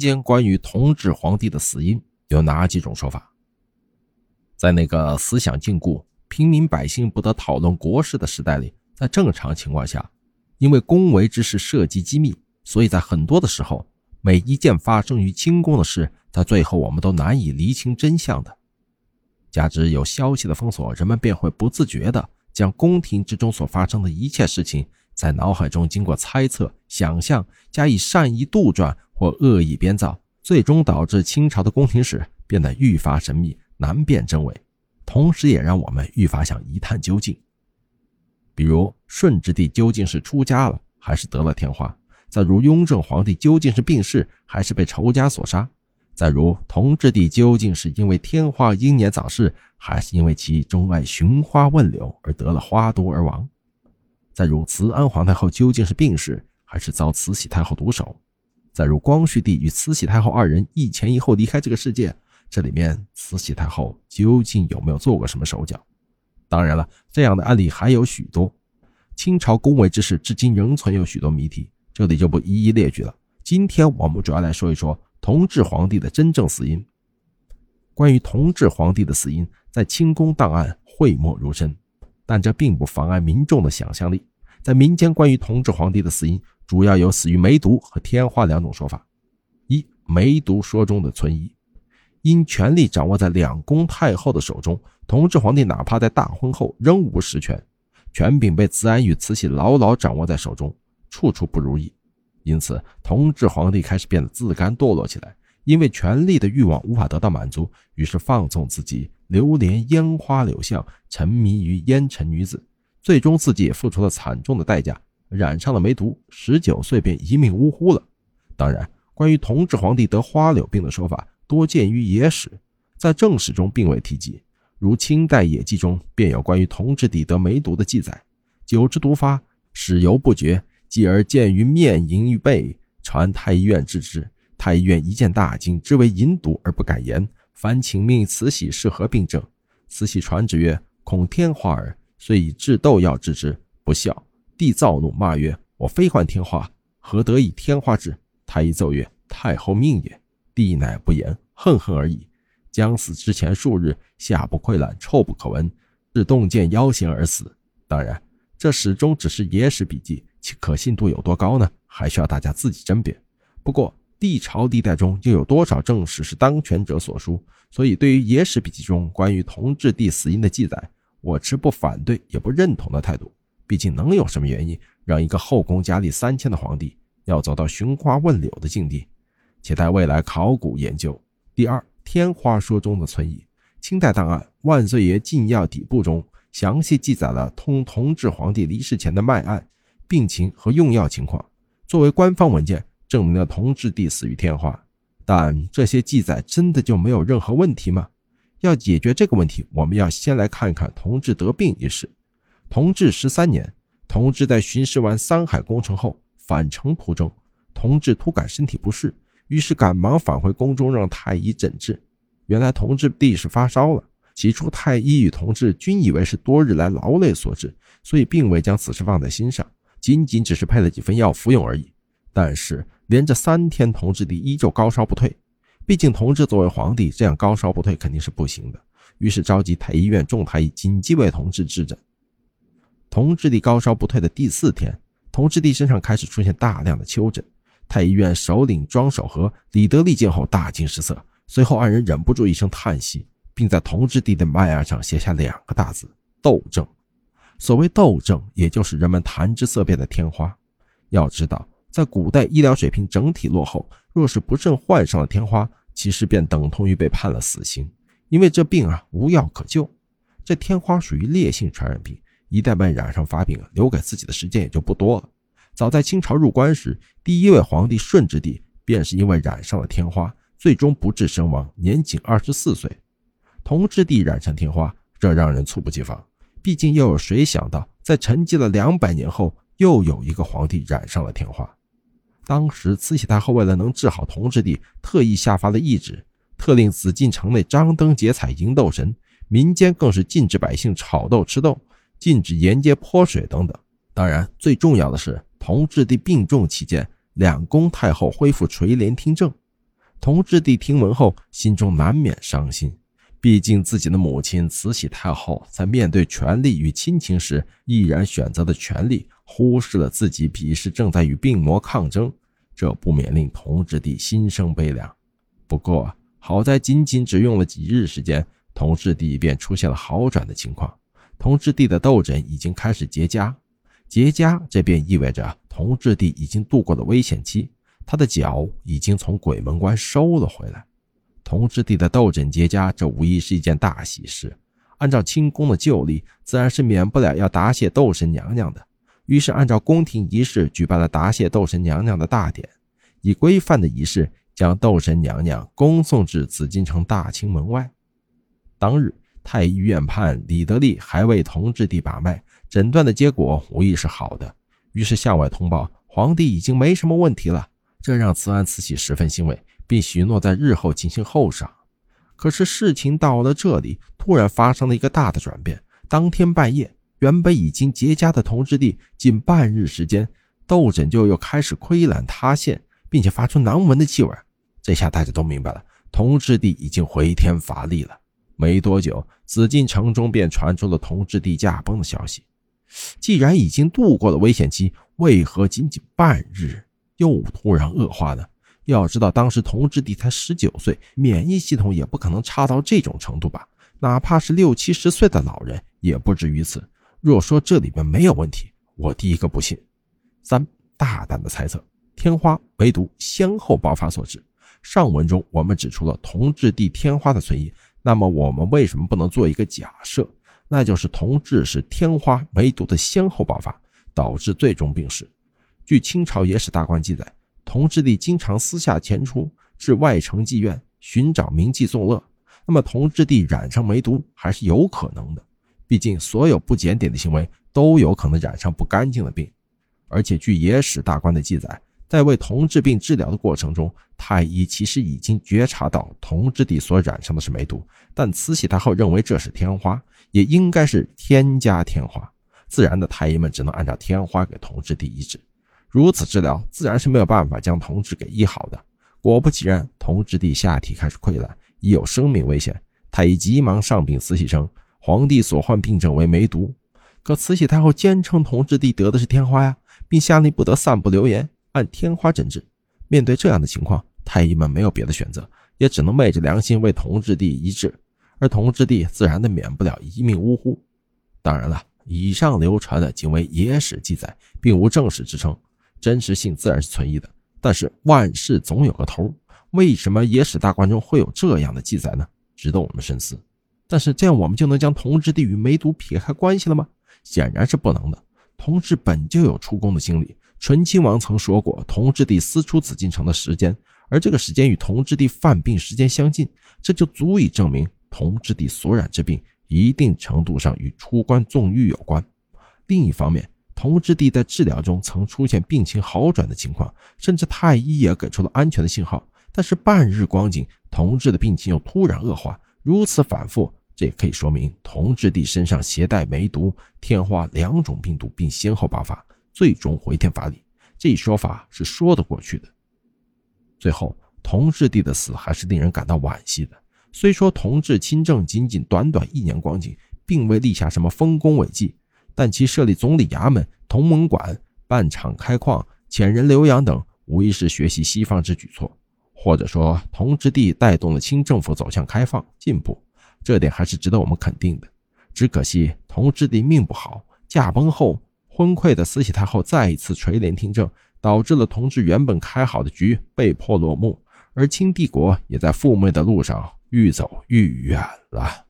间关于同治皇帝的死因有哪几种说法？在那个思想禁锢、平民百姓不得讨论国事的时代里，在正常情况下，因为宫闱之事涉及机密，所以在很多的时候，每一件发生于清宫的事，在最后我们都难以厘清真相的。加之有消息的封锁，人们便会不自觉地将宫廷之中所发生的一切事情，在脑海中经过猜测、想象，加以善意杜撰或恶意编造，最终导致清朝的宫廷史变得愈发神秘、难辨真伪，同时也让我们愈发想一探究竟。比如顺治帝究竟是出家了，还是得了天花？再如雍正皇帝究竟是病逝，还是被仇家所杀？再如同治帝究竟是因为天花英年早逝，还是因为其钟爱寻花问柳而得了花毒而亡？再如慈安皇太后究竟是病逝，还是遭慈禧太后毒手？再如光绪帝与慈禧太后二人一前一后离开这个世界，这里面慈禧太后究竟有没有做过什么手脚？当然了，这样的案例还有许多。清朝宫闱之事至今仍存有许多谜题，这里就不一一列举了。今天我们主要来说一说。同治皇帝的真正死因。关于同治皇帝的死因，在清宫档案讳莫如深，但这并不妨碍民众的想象力。在民间，关于同治皇帝的死因，主要有死于梅毒和天花两种说法。一、梅毒说中的存疑，因权力掌握在两宫太后的手中，同治皇帝哪怕在大婚后仍无实权，权柄被慈安与慈禧牢牢掌握在手中，处处不如意。因此，同治皇帝开始变得自甘堕落起来，因为权力的欲望无法得到满足，于是放纵自己，流连烟花柳巷，沉迷于烟尘女子，最终自己也付出了惨重的代价，染上了梅毒，十九岁便一命呜呼了。当然，关于同治皇帝得花柳病的说法，多见于野史，在正史中并未提及。如清代《野记》中便有关于同治帝得梅毒的记载：久之毒发，始犹不绝。继而见于面淫于背，传太医院治之。太医院一见大惊，知为淫毒而不敢言，凡请命慈禧是何病症。慈禧传旨曰：“恐天花耳。”遂以治斗药治之，不效。帝躁怒，骂曰：“我非患天花，何得以天花治？”太医奏曰：“太后命也。”帝乃不言，恨恨而已。将死之前数日，下不溃烂，臭不可闻，至洞见妖形而死。当然，这始终只是野史笔记。其可信度有多高呢？还需要大家自己甄别。不过，帝朝历代中又有多少正史是当权者所书？所以，对于野史笔记中关于同治帝死因的记载，我持不反对也不认同的态度。毕竟，能有什么原因让一个后宫佳丽三千的皇帝要走到寻花问柳的境地？且待未来考古研究。第二，天花说中的存疑。清代档案《万岁爷进药底部》中详细记载了通同治皇帝离世前的脉案。病情和用药情况作为官方文件证明了同治帝死于天花，但这些记载真的就没有任何问题吗？要解决这个问题，我们要先来看看同治得病一事。同治十三年，同治在巡视完三海工程后返程途中，同治突感身体不适，于是赶忙返回宫中让太医诊治。原来同治帝是发烧了，起初太医与同治均以为是多日来劳累所致，所以并未将此事放在心上。仅仅只是配了几份药服用而已，但是连着三天，同治帝依旧高烧不退。毕竟同治作为皇帝，这样高烧不退肯定是不行的。于是召集太医院众太医紧急为同治治诊。同治帝高烧不退的第四天，同治帝身上开始出现大量的丘疹。太医院首领庄守和、李德立见后大惊失色，随后二人忍不住一声叹息，并在同治帝的脉案上写下两个大字：痘症。所谓痘症，也就是人们谈之色变的天花。要知道，在古代医疗水平整体落后，若是不慎患上了天花，其实便等同于被判了死刑，因为这病啊无药可救。这天花属于烈性传染病，一旦被染上发病，留给自己的时间也就不多了。早在清朝入关时，第一位皇帝顺治帝便是因为染上了天花，最终不治身亡，年仅二十四岁。同治帝染上天花，这让人猝不及防。毕竟，又有谁想到，在沉寂了两百年后，又有一个皇帝染上了天花？当时，慈禧太后为了能治好同治帝，特意下发了懿旨，特令紫禁城内张灯结彩迎斗神，民间更是禁止百姓炒豆吃豆，禁止沿街泼水等等。当然，最重要的是，同治帝病重期间，两宫太后恢复垂帘听政。同治帝听闻后，心中难免伤心。毕竟自己的母亲慈禧太后在面对权力与亲情时，毅然选择了权力，忽视了自己彼时正在与病魔抗争，这不免令同治帝心生悲凉。不过好在仅仅只用了几日时间，同治帝便出现了好转的情况。同治帝的痘疹已经开始结痂，结痂这便意味着同治帝已经度过了危险期，他的脚已经从鬼门关收了回来。同治帝的痘疹结痂，这无疑是一件大喜事。按照清宫的旧例，自然是免不了要答谢斗神娘娘的。于是，按照宫廷仪式，举办了答谢斗神娘娘的大典，以规范的仪式将斗神娘娘恭送至紫禁城大清门外。当日，太医院判李德利还为同治帝把脉，诊断的结果无疑是好的。于是向外通报，皇帝已经没什么问题了。这让慈安慈禧十分欣慰。并许诺在日后进行厚赏。可是事情到了这里，突然发生了一个大的转变。当天半夜，原本已经结痂的同治帝，近半日时间，痘疹就又开始溃烂塌陷，并且发出难闻的气味。这下大家都明白了，同治帝已经回天乏力了。没多久，紫禁城中便传出了同治帝驾崩的消息。既然已经度过了危险期，为何仅仅半日又突然恶化呢？要知道，当时同治帝才十九岁，免疫系统也不可能差到这种程度吧？哪怕是六七十岁的老人，也不至于此。若说这里面没有问题，我第一个不信。三大胆的猜测，天花梅毒先后爆发所致。上文中我们指出了同治帝天花的存疑，那么我们为什么不能做一个假设？那就是同治是天花梅毒的先后爆发，导致最终病逝。据清朝野史大观记载。同治帝经常私下潜出至外城妓院寻找名妓作乐，那么同治帝染上梅毒还是有可能的。毕竟所有不检点的行为都有可能染上不干净的病。而且据野史大观的记载，在为同治病治疗的过程中，太医其实已经觉察到同治帝所染上的是梅毒，但慈禧太后认为这是天花，也应该是天加天花，自然的太医们只能按照天花给同治帝医治。如此治疗自然是没有办法将同治给医好的。果不其然，同治帝下体开始溃烂，已有生命危险。太医急忙上禀慈禧称，皇帝所患病症为梅毒。可慈禧太后坚称同治帝得的是天花呀，并下令不得散布流言，按天花诊治。面对这样的情况，太医们没有别的选择，也只能昧着良心为同治帝医治。而同治帝自然的免不了一命呜呼。当然了，以上流传的仅为野史记载，并无正史支撑。真实性自然是存疑的，但是万事总有个头。为什么野史大观中会有这样的记载呢？值得我们深思。但是这样我们就能将同治帝与梅毒撇开关系了吗？显然是不能的。同治本就有出宫的经历，醇亲王曾说过，同治帝私出紫禁城的时间，而这个时间与同治帝犯病时间相近，这就足以证明同治帝所染之病一定程度上与出关纵欲有关。另一方面，同治帝在治疗中曾出现病情好转的情况，甚至太医也给出了安全的信号。但是半日光景，同治的病情又突然恶化，如此反复，这也可以说明同治帝身上携带梅毒、天花两种病毒，并先后爆发，最终回天乏力。这一说法是说得过去的。最后，同治帝的死还是令人感到惋惜的。虽说同治亲政仅仅短短一年光景，并未立下什么丰功伟绩。但其设立总理衙门、同盟馆、办厂开矿、遣人留洋等，无疑是学习西方之举措，或者说同治帝带动了清政府走向开放进步，这点还是值得我们肯定的。只可惜同治帝命不好，驾崩后昏聩的慈禧太后再一次垂帘听政，导致了同治原本开好的局被迫落幕，而清帝国也在覆灭的路上愈走愈远了。